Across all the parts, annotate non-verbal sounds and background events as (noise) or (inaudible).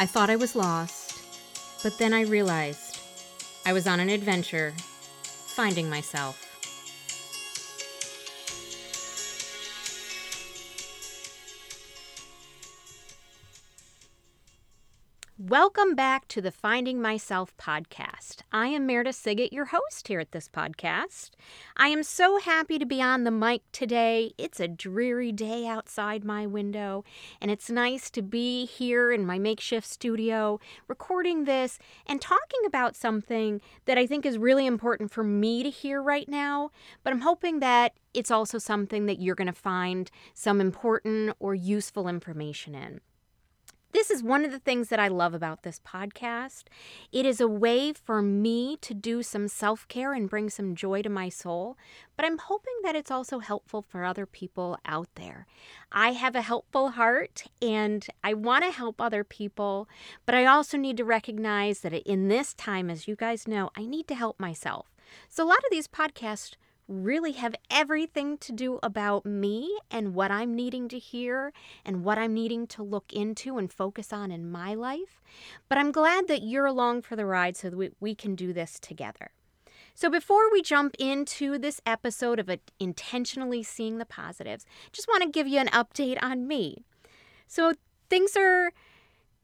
I thought I was lost, but then I realized I was on an adventure, finding myself. Welcome back to the Finding Myself podcast. I am Meredith Siggett, your host here at this podcast. I am so happy to be on the mic today. It's a dreary day outside my window, and it's nice to be here in my makeshift studio recording this and talking about something that I think is really important for me to hear right now. But I'm hoping that it's also something that you're going to find some important or useful information in. This is one of the things that I love about this podcast. It is a way for me to do some self care and bring some joy to my soul, but I'm hoping that it's also helpful for other people out there. I have a helpful heart and I want to help other people, but I also need to recognize that in this time, as you guys know, I need to help myself. So a lot of these podcasts really have everything to do about me and what I'm needing to hear and what I'm needing to look into and focus on in my life. But I'm glad that you're along for the ride so that we, we can do this together. So, before we jump into this episode of intentionally seeing the positives, just want to give you an update on me. So, things are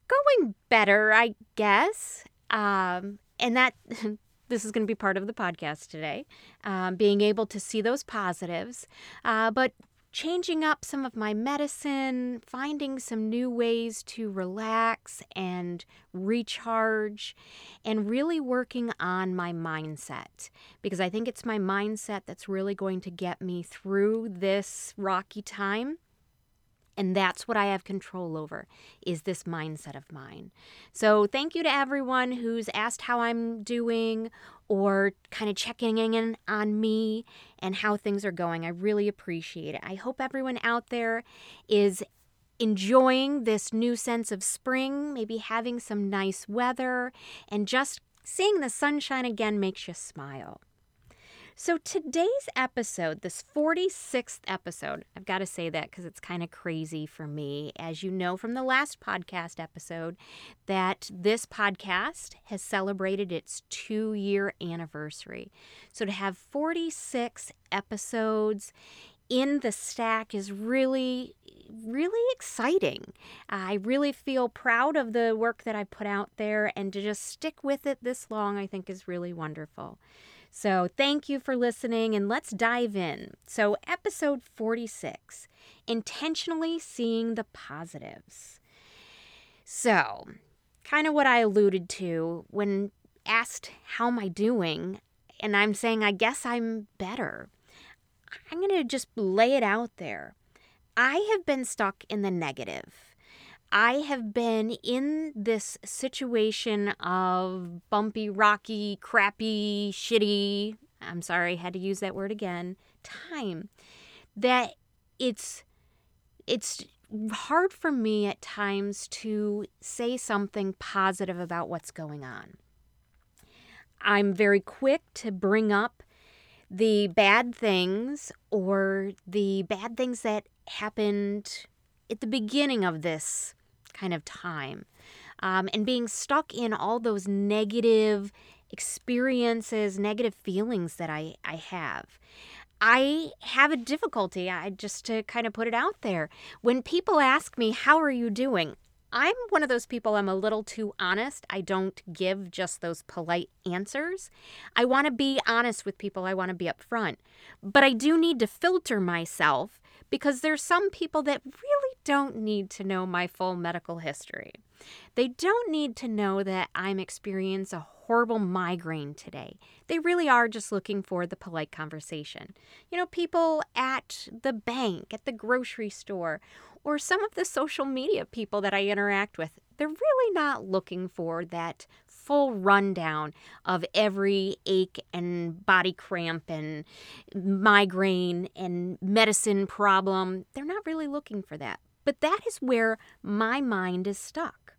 going better, I guess. Um, and that (laughs) this is going to be part of the podcast today, um, being able to see those positives, uh, but changing up some of my medicine, finding some new ways to relax and recharge, and really working on my mindset because I think it's my mindset that's really going to get me through this rocky time and that's what I have control over is this mindset of mine. So thank you to everyone who's asked how I'm doing or kind of checking in on me and how things are going. I really appreciate it. I hope everyone out there is enjoying this new sense of spring, maybe having some nice weather, and just seeing the sunshine again makes you smile. So, today's episode, this 46th episode, I've got to say that because it's kind of crazy for me. As you know from the last podcast episode, that this podcast has celebrated its two year anniversary. So, to have 46 episodes in the stack is really really exciting. I really feel proud of the work that I put out there and to just stick with it this long I think is really wonderful. So, thank you for listening and let's dive in. So, episode 46 Intentionally Seeing the Positives. So, kind of what I alluded to when asked, How am I doing? And I'm saying, I guess I'm better. I'm going to just lay it out there. I have been stuck in the negative. I have been in this situation of bumpy, rocky, crappy, shitty, I'm sorry, I had to use that word again, time that it's it's hard for me at times to say something positive about what's going on. I'm very quick to bring up the bad things or the bad things that happened at the beginning of this kind of time. Um, and being stuck in all those negative experiences, negative feelings that I, I have. I have a difficulty, I just to kind of put it out there. When people ask me, How are you doing? I'm one of those people, I'm a little too honest. I don't give just those polite answers. I want to be honest with people, I want to be upfront. But I do need to filter myself because there's some people that really don't need to know my full medical history. They don't need to know that I'm experiencing a horrible migraine today. They really are just looking for the polite conversation. You know, people at the bank, at the grocery store, or some of the social media people that I interact with, they're really not looking for that full rundown of every ache and body cramp and migraine and medicine problem. They're not really looking for that. But that is where my mind is stuck.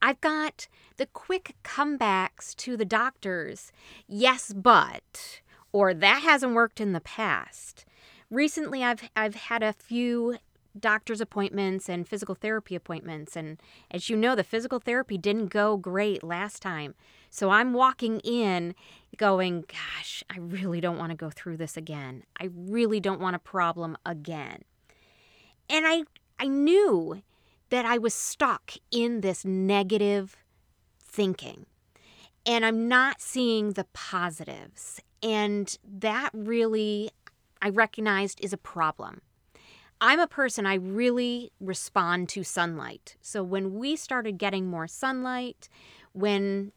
I've got the quick comebacks to the doctors, yes, but, or that hasn't worked in the past. Recently, I've, I've had a few doctor's appointments and physical therapy appointments. And as you know, the physical therapy didn't go great last time. So I'm walking in going, gosh, I really don't want to go through this again. I really don't want a problem again. And I, I knew that I was stuck in this negative thinking. And I'm not seeing the positives. And that really, I recognized, is a problem. I'm a person, I really respond to sunlight. So when we started getting more sunlight, when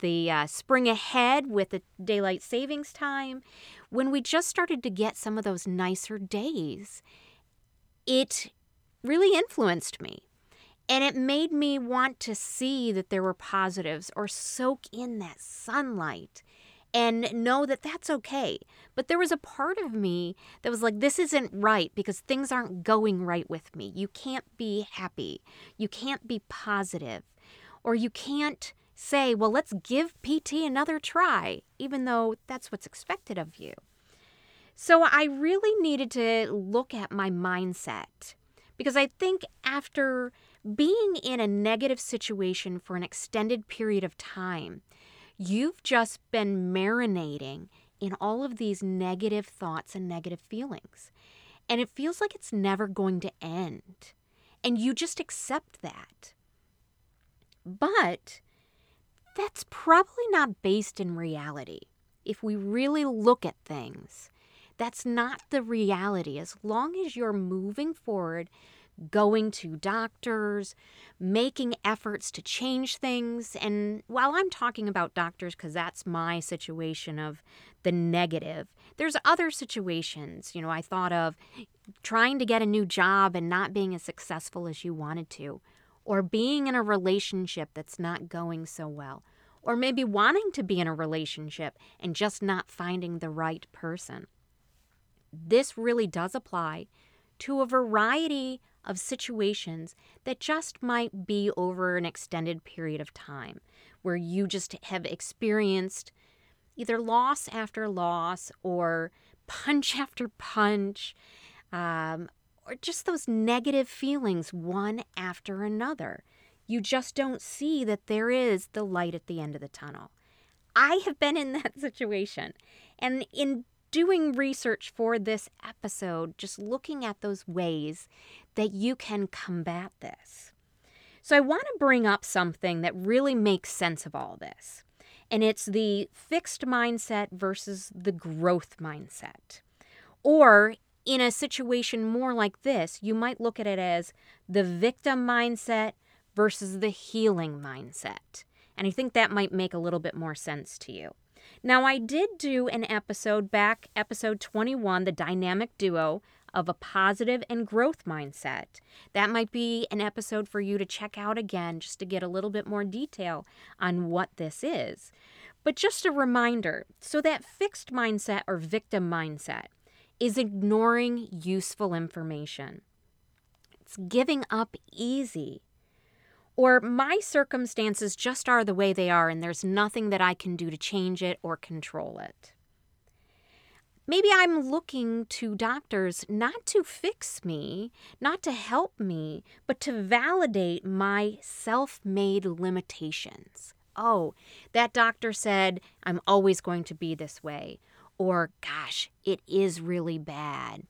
the uh, spring ahead with the daylight savings time, when we just started to get some of those nicer days, it really influenced me. And it made me want to see that there were positives or soak in that sunlight and know that that's okay. But there was a part of me that was like, this isn't right because things aren't going right with me. You can't be happy. You can't be positive, Or you can't say, well, let's give PT another try, even though that's what's expected of you. So I really needed to look at my mindset because I think after being in a negative situation for an extended period of time, You've just been marinating in all of these negative thoughts and negative feelings. And it feels like it's never going to end. And you just accept that. But that's probably not based in reality. If we really look at things, that's not the reality. As long as you're moving forward going to doctors, making efforts to change things. And while I'm talking about doctors, because that's my situation of the negative, there's other situations. You know, I thought of trying to get a new job and not being as successful as you wanted to, or being in a relationship that's not going so well, or maybe wanting to be in a relationship and just not finding the right person. This really does apply to a variety of situations that just might be over an extended period of time, where you just have experienced either loss after loss or punch (laughs) after punch, um, or just those negative feelings one after another. You just don't see that there is the light at the end of the tunnel. I have been in (laughs) that situation. And in doing research for this episode, just looking at those ways that you can combat this. So, I want to bring up something that really makes sense of all this, and it's the fixed mindset versus the growth mindset. Or, in a situation more like this, you might look at it as the victim mindset versus the healing mindset. And I think that might make a little bit more sense to you. Now, I did do an episode back, episode 21, the dynamic duo of a positive and growth mindset. That might be an episode for you to check out again just to get a little bit more detail on what this is. But just a reminder so, that fixed mindset or victim mindset is ignoring useful information, it's giving up easy or my circumstances just are the way they are and there's nothing that I can do to change it or control it. Maybe I'm looking to doctors not to fix me, not to help me, but to validate my self made limitations. Oh, that doctor said I'm always going to be this way. Or, gosh, it is really bad.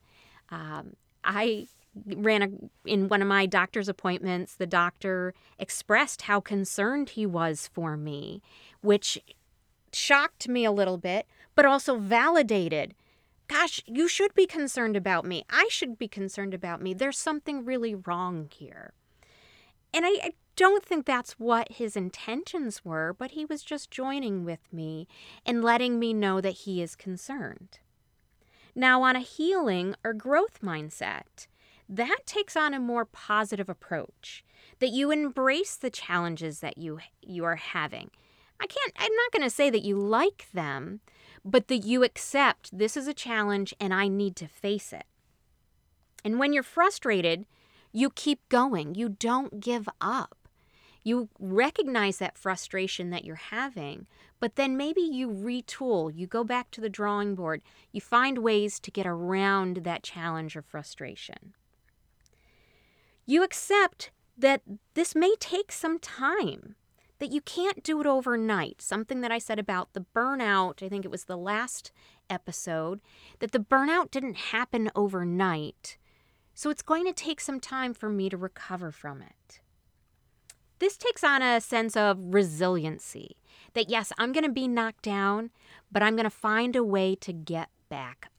Um, I ran a, in one of my doctor's appointments, the doctor expressed how concerned he was for me, which shocked me a little bit, but also validated. Gosh, you should be concerned about me. I should be concerned about me. There's something really wrong here. And I, I don't think that's what his intentions were, but he was just joining with me and letting me know that he is concerned. Now, on a healing or growth mindset, that takes on a more positive approach that you embrace the challenges that you you are having. I can't i'm not going to say that you like them but that you accept this is a challenge and i need to face it. And when you're frustrated you keep going. You don't give up. You recognize that frustration that you're having, but then maybe you retool, you go back to the drawing board, you find ways to get around that challenge or frustration. You accept that this may take some time, that you can't do it overnight. Something that I said about the burnout, I think it was the last episode, that the burnout didn't happen overnight. So it's going to take some time for me to recover from it. This takes on a sense of resiliency that yes, I'm going to be knocked down, but I'm going to find a way to get back.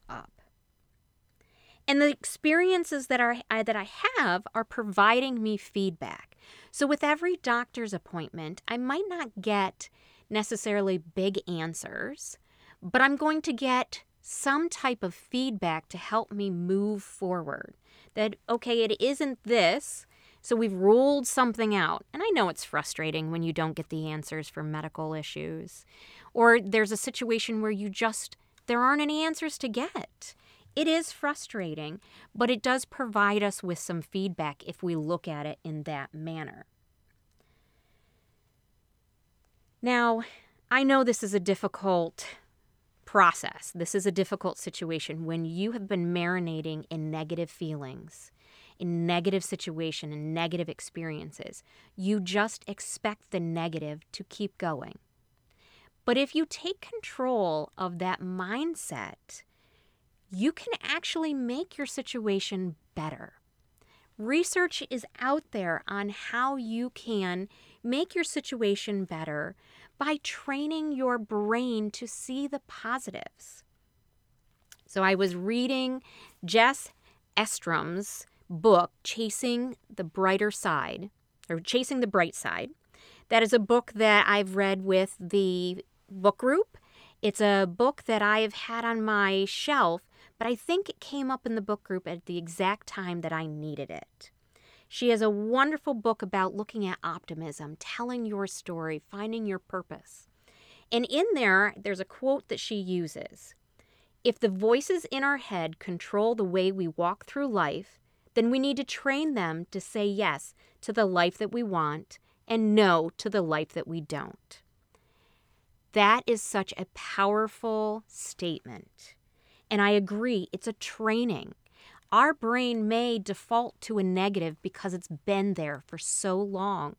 And the experiences that are that I have are providing me feedback. So with every doctor's appointment, I might not get necessarily big answers, but I'm going to get some type of feedback to help me move forward. That, okay, it isn't this, so we've ruled something out. And I know it's frustrating when you don't get the answers for medical issues, or there's a situation where you just, there aren't any answers to get. It is frustrating, but it does provide us with some feedback if we look at it in that manner. Now, I know this is a difficult process. This is a difficult situation when you have been marinating in negative feelings, in negative situation and negative experiences. You just expect the negative to keep going. But if you take control of that mindset, you can actually make your situation better. Research is out there on how you can make your situation better by training your brain to see the positives. So I was reading Jess Ekstrom's book, Chasing the Brighter Side, or Chasing the Bright Side. That is a book that I've read with the book group. It's a book that I have had on my shelf, but I think it came up in the book group at the exact time that I needed it. She has a wonderful book about looking at optimism, telling your story, finding your purpose. And in there, there's a quote that she uses If the voices in our head control the way we walk through life, then we need to train them to say yes to the life that we want and no to the life that we don't. That is such a powerful statement. And I agree, it's a training our brain may default to a negative because it's been there for so long.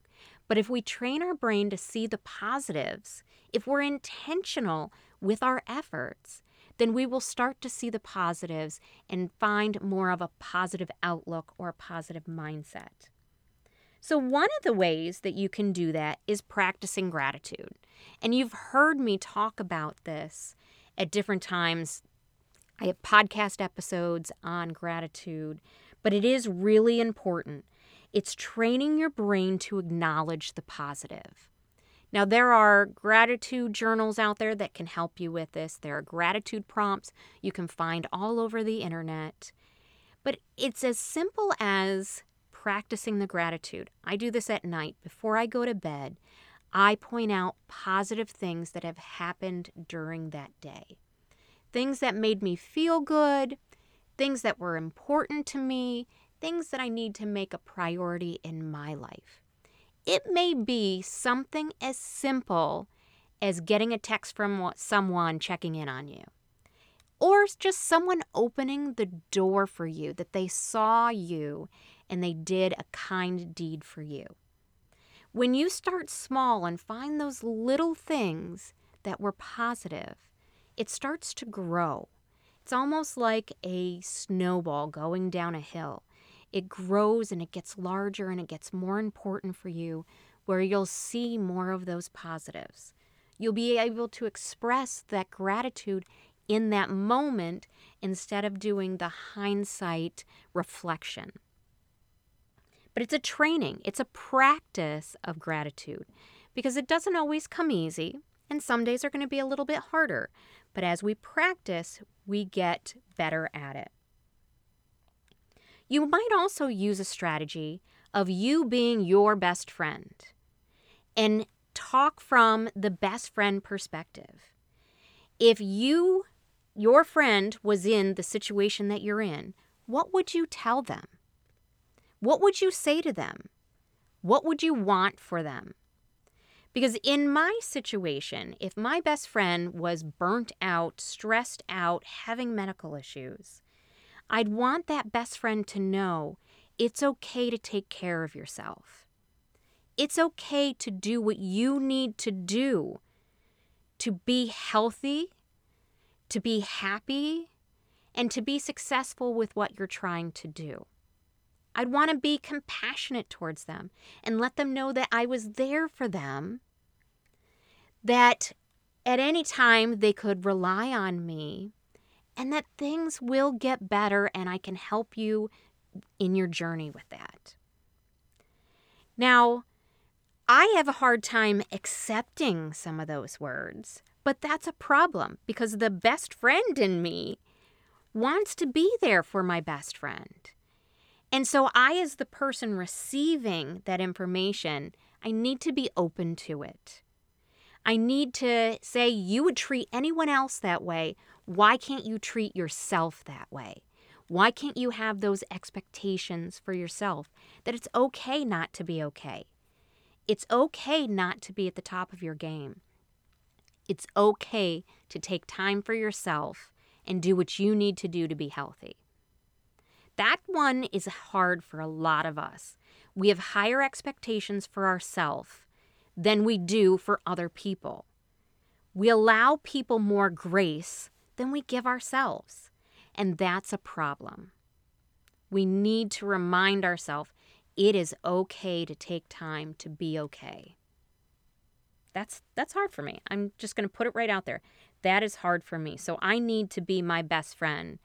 But if we train our brain to see the positives, if we're intentional with our efforts, then we will start to see the positives and find more of a positive outlook or a positive mindset. So, one of the ways that you can do that is practicing gratitude. And you've heard me talk about this at different times I have podcast episodes on gratitude, but it is really important. It's training your brain to acknowledge the positive. Now, there are gratitude journals out there that can help you with this. There are gratitude prompts you can find all over the internet. But it's as simple as practicing the gratitude. I do this at night before I go to bed. I point out positive things that have happened during that day things that made me feel good, things that were important to me, things that I need to make a priority in my life. It may be something as simple as getting a text from someone checking in on you, or just someone opening the door for you, that they saw you and they did a kind deed for you. When you start small and find those little things that were positive, it starts to grow. It's almost like a snowball going down a hill. It grows and it gets larger and it gets more important for you, where you'll see more of those positives. You'll be able to express that gratitude in that moment instead of doing the hindsight reflection. But it's a training, it's a practice of gratitude because it doesn't always come easy, and some days are going to be a little bit harder. But as we practice, we get better at it. You might also use a strategy of you being your best friend and talk from the best friend perspective. If you, your friend, was in the situation that you're in, what would you tell them? What would you say to them? What would you want for them? Because in my situation, if my best friend was burnt out, stressed out, having medical issues, I'd want that best friend to know It's okay to take care of yourself. It's okay to do what you need to do to be healthy, to be happy, and to be successful with what you're trying to do. I'd want to be compassionate towards them and let them know that I was there for them, that at any time they could rely on me, and that things will get better and I can help you in your journey with that. Now, I have a hard time accepting some of those words, but that's a problem because the best friend in me wants to be there for my best friend. And so, I, as the person receiving that information, I need to be open to it. I need to say, you would treat anyone else that way. Why can't you treat yourself that way? Why can't you have those expectations for yourself that it's okay not to be okay? It's okay not to be at the top of your game. It's okay to take time for yourself and do what you need to do to be healthy. That one is hard for a lot of us. We have higher expectations for ourselves than we do for other people. We allow people more grace than we give ourselves, and that's a problem. We need to remind ourselves it is okay to take time to be okay. That's that's hard for me. I'm just going to put it right out there. That is hard for me. So I need to be my best friend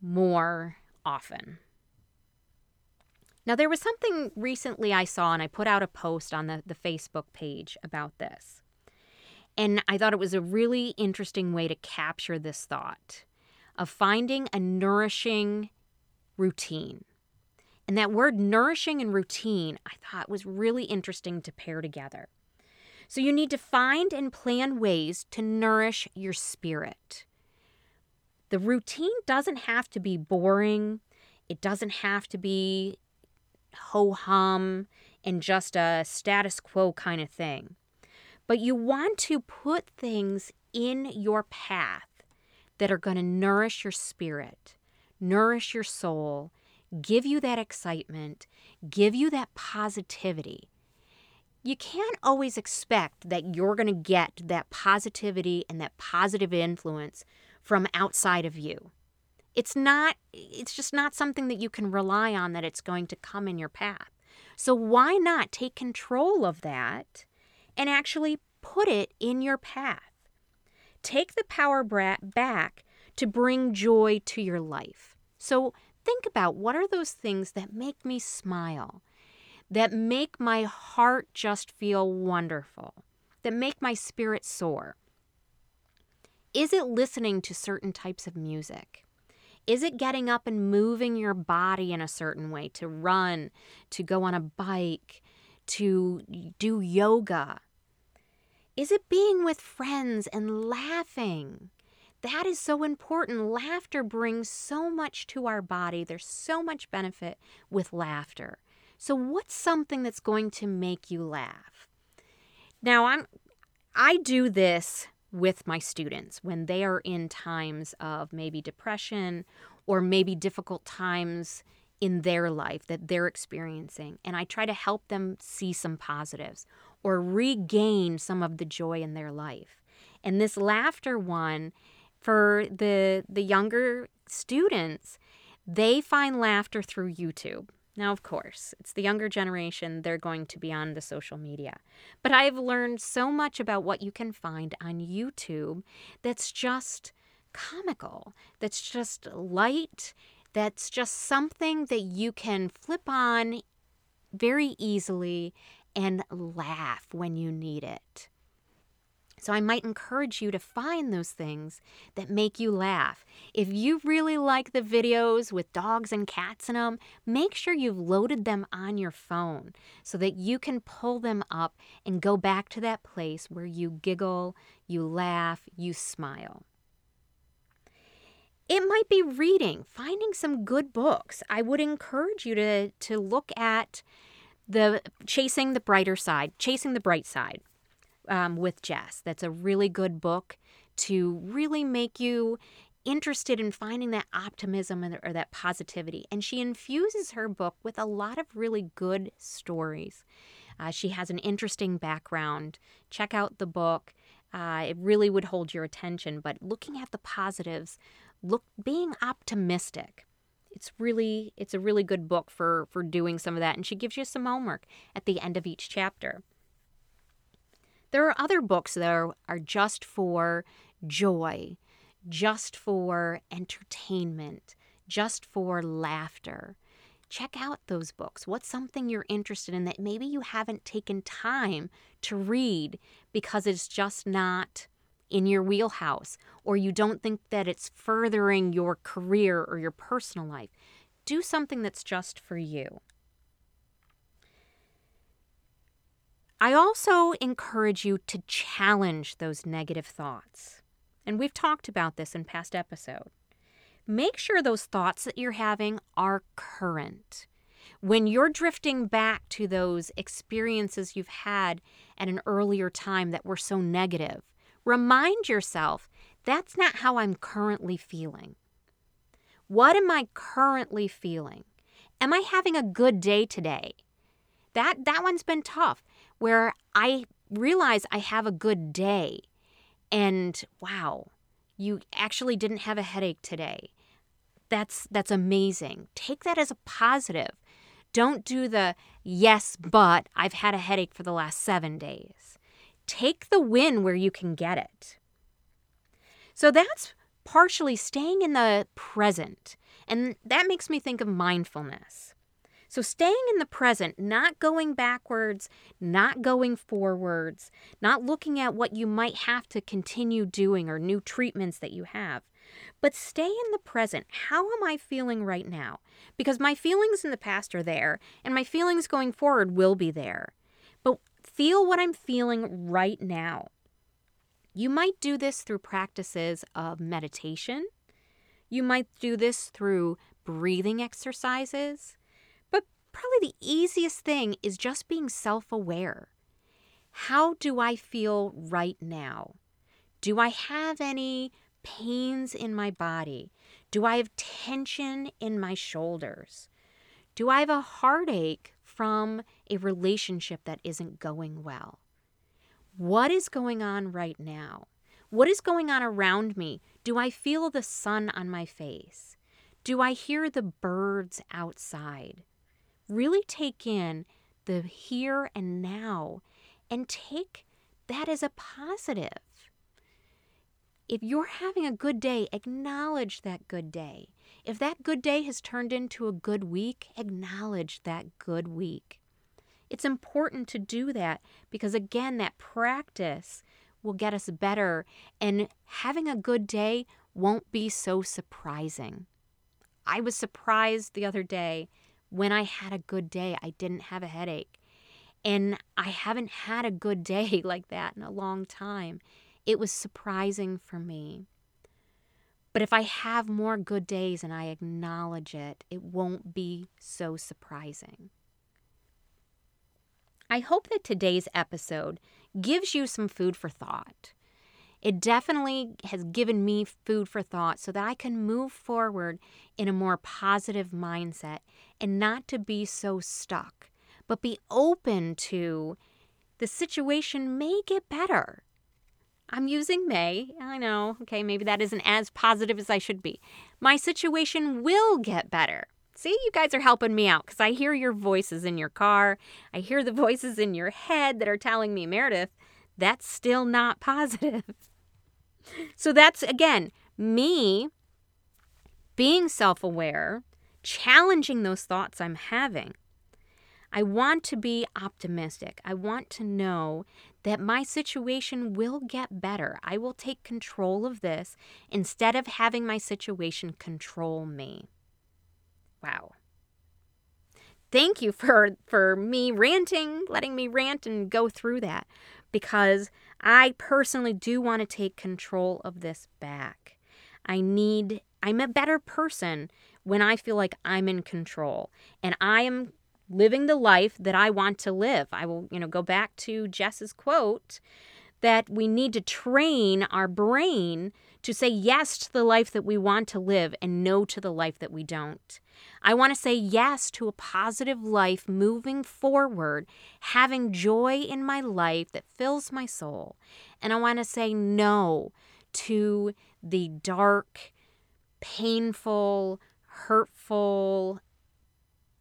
more often. Now, there was something recently I saw, and I put out a post on the, the Facebook page about this. And I thought it was a really interesting way to capture this thought of finding a nourishing routine. And that word nourishing and routine, I thought was really interesting to pair together. So you need to find and plan ways to nourish your spirit. The routine doesn't have to be boring, it doesn't have to be ho hum and just a status quo kind of thing. But you want to put things in your path that are going to nourish your spirit, nourish your soul, give you that excitement, give you that positivity. You can't always expect that you're going to get that positivity and that positive influence from outside of you. It's not it's just not something that you can rely on that it's going to come in your path. So why not take control of that and actually put it in your path? Take the power back to bring joy to your life. So think about what are those things that make me smile, that make my heart just feel wonderful, that make my spirit soar. Is it listening to certain types of music? Is it getting up and moving your body in a certain way to run, to go on a bike, to do yoga? Is it being with friends and laughing? That is so important. Laughter brings so much to our body. There's so much benefit with laughter. So what's something that's going to make you laugh? Now I'm I do this with my students when they are in times of maybe depression or maybe difficult times in their life that they're experiencing. And I try to help them see some positives or regain some of the joy in their life. And this laughter one for the the younger students, they find laughter through YouTube. Now, of course, it's the younger generation, they're going to be on the social media. But I've learned so much about what you can find on YouTube that's just comical, that's just light, that's just something that you can flip on very easily and laugh when you need it. So I might encourage you to find those things that make you laugh. If you really like the videos with dogs and cats in them, make sure you've loaded them on your phone so that you can pull them up and go back to that place where you giggle, you laugh, you smile. It might be reading, finding some good books. I would encourage you to, to look at the Chasing the Brighter Side, Chasing the Bright Side um, with Jess. That's a really good book to really make you interested in finding that optimism or that positivity. And she infuses her book with a lot of really good stories. Uh, she has an interesting background. Check out the book. Uh, it really would hold your attention. But looking at the positives, look, being optimistic. It's really, it's a really good book for for doing some of that. And she gives you some homework at the end of each chapter. There are other books are, are just for joy, just for entertainment, just for laughter. Check out those books. What's something you're interested in that maybe you haven't taken time to read because it's just not in your wheelhouse or you don't think that it's furthering your career or your personal life? Do something that's just for you. I also encourage you to challenge those negative thoughts. And we've talked about this in past episodes. Make sure those thoughts that you're having are current. When you're drifting back to those experiences you've had at an earlier time that were so negative, remind yourself that's not how I'm currently feeling. What am I currently feeling? Am I having a good day today? That that one's been tough where I realize I have a good day and wow, you actually didn't have a headache today. That's that's amazing. Take that as a positive. Don't do the yes, but I've had a headache for the last 7 days. Take the win where you can get it. So that's partially staying in the present. And that makes me think of mindfulness. So, staying in the present, not going backwards, not going forwards, not looking at what you might have to continue doing or new treatments that you have, but stay in the present. How am I feeling right now? Because my feelings in the past are there, and my feelings going forward will be there. But feel what I'm feeling right now. You might do this through practices of meditation. You might do this through breathing exercises. Probably the easiest thing is just being self aware. How do I feel right now? Do I have any pains in my body? Do I have tension in my shoulders? Do I have a heartache from a relationship that isn't going well? What is going on right now? What is going on around me? Do I feel the sun on my face? Do I hear the birds outside? Really take in the here and now and take that as a positive. If you're having a good day, acknowledge that good day. If that good day has turned into a good week, acknowledge that good week. It's important to do that because, again, that practice will get us better, and having a good day won't be so surprising. I was surprised the other day when I had a good day, I didn't have a headache. And I haven't had a good day (laughs) like that in a long time. It was surprising for me. But if I have more good days and I acknowledge it, it won't be so surprising. I hope that today's episode gives you some food for thought. It definitely has given me food for thought so that I can move forward in a more positive mindset and not to be so stuck, but be open to the situation may get better. I'm using may. I know. Okay, maybe that isn't as positive as I should be. My situation will get better. See, you guys are helping me out because I hear your voices in your car. I hear the (laughs) voices in your head that are telling me, Meredith, that's still not (laughs) positive. So that's again me being self aware, challenging those thoughts I'm having. I want to be optimistic. I want to know that my situation will get better. I will take control of this instead of having my situation control me. Wow. Thank you for for me ranting, letting me rant and go through that because I personally do want to take control of this back. I need, I'm a better person when I feel like I'm in control and I am living the life that I want to live. I will, you know, go back to Jess's quote that we need to train our brain to say yes to the life that we want to live and no to the life that we don't. I want to say yes to a positive life moving forward, having joy in my life that fills my soul. And I want to say no to the dark, painful, hurtful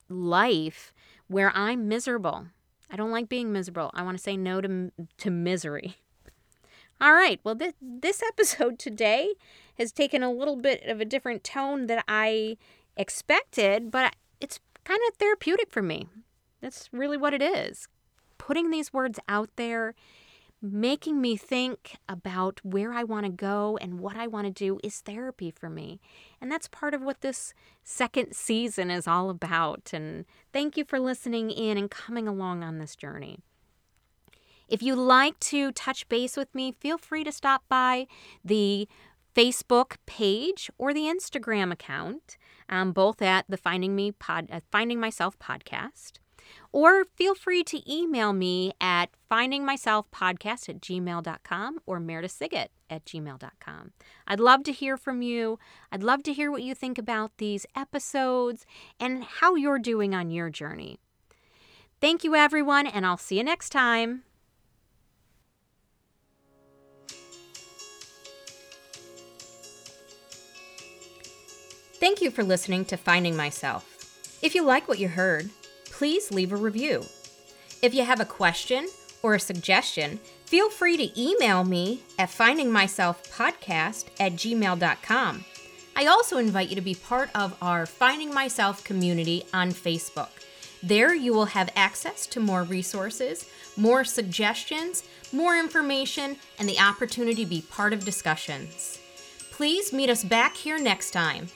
life where I'm miserable. I don't like being miserable. I want to say no to, to misery. All right. Well, this, this episode (laughs) today has taken a little bit of a different tone that I expected, but it's kind of therapeutic for me. That's really what it is. Putting these words out there, making me think about where I want to go and what I want to do is therapy for me. And that's part of what this second season is all about. And thank you for listening in and coming along on this journey. If you like to touch base with me, feel free to stop by the Facebook page or the Instagram account, um, both at the Finding Me Pod, uh, Finding Myself podcast. Or feel free to email me at findingmyselfpodcast at gmail.com or meredithsiggett at gmail.com. I'd love to hear from you. I'd love to hear what you think about these episodes and how you're doing on your journey. Thank you, everyone, and I'll see you next time. Thank you for listening to Finding Myself. If you like what you heard, please leave a review. If you have a question or a suggestion, feel free to email me at findingmyselfpodcast at gmail.com. I also invite you to be part of our Finding Myself community on Facebook. There, you will have access to more resources, more suggestions, more information, and the opportunity to be part of discussions. Please meet us back here next time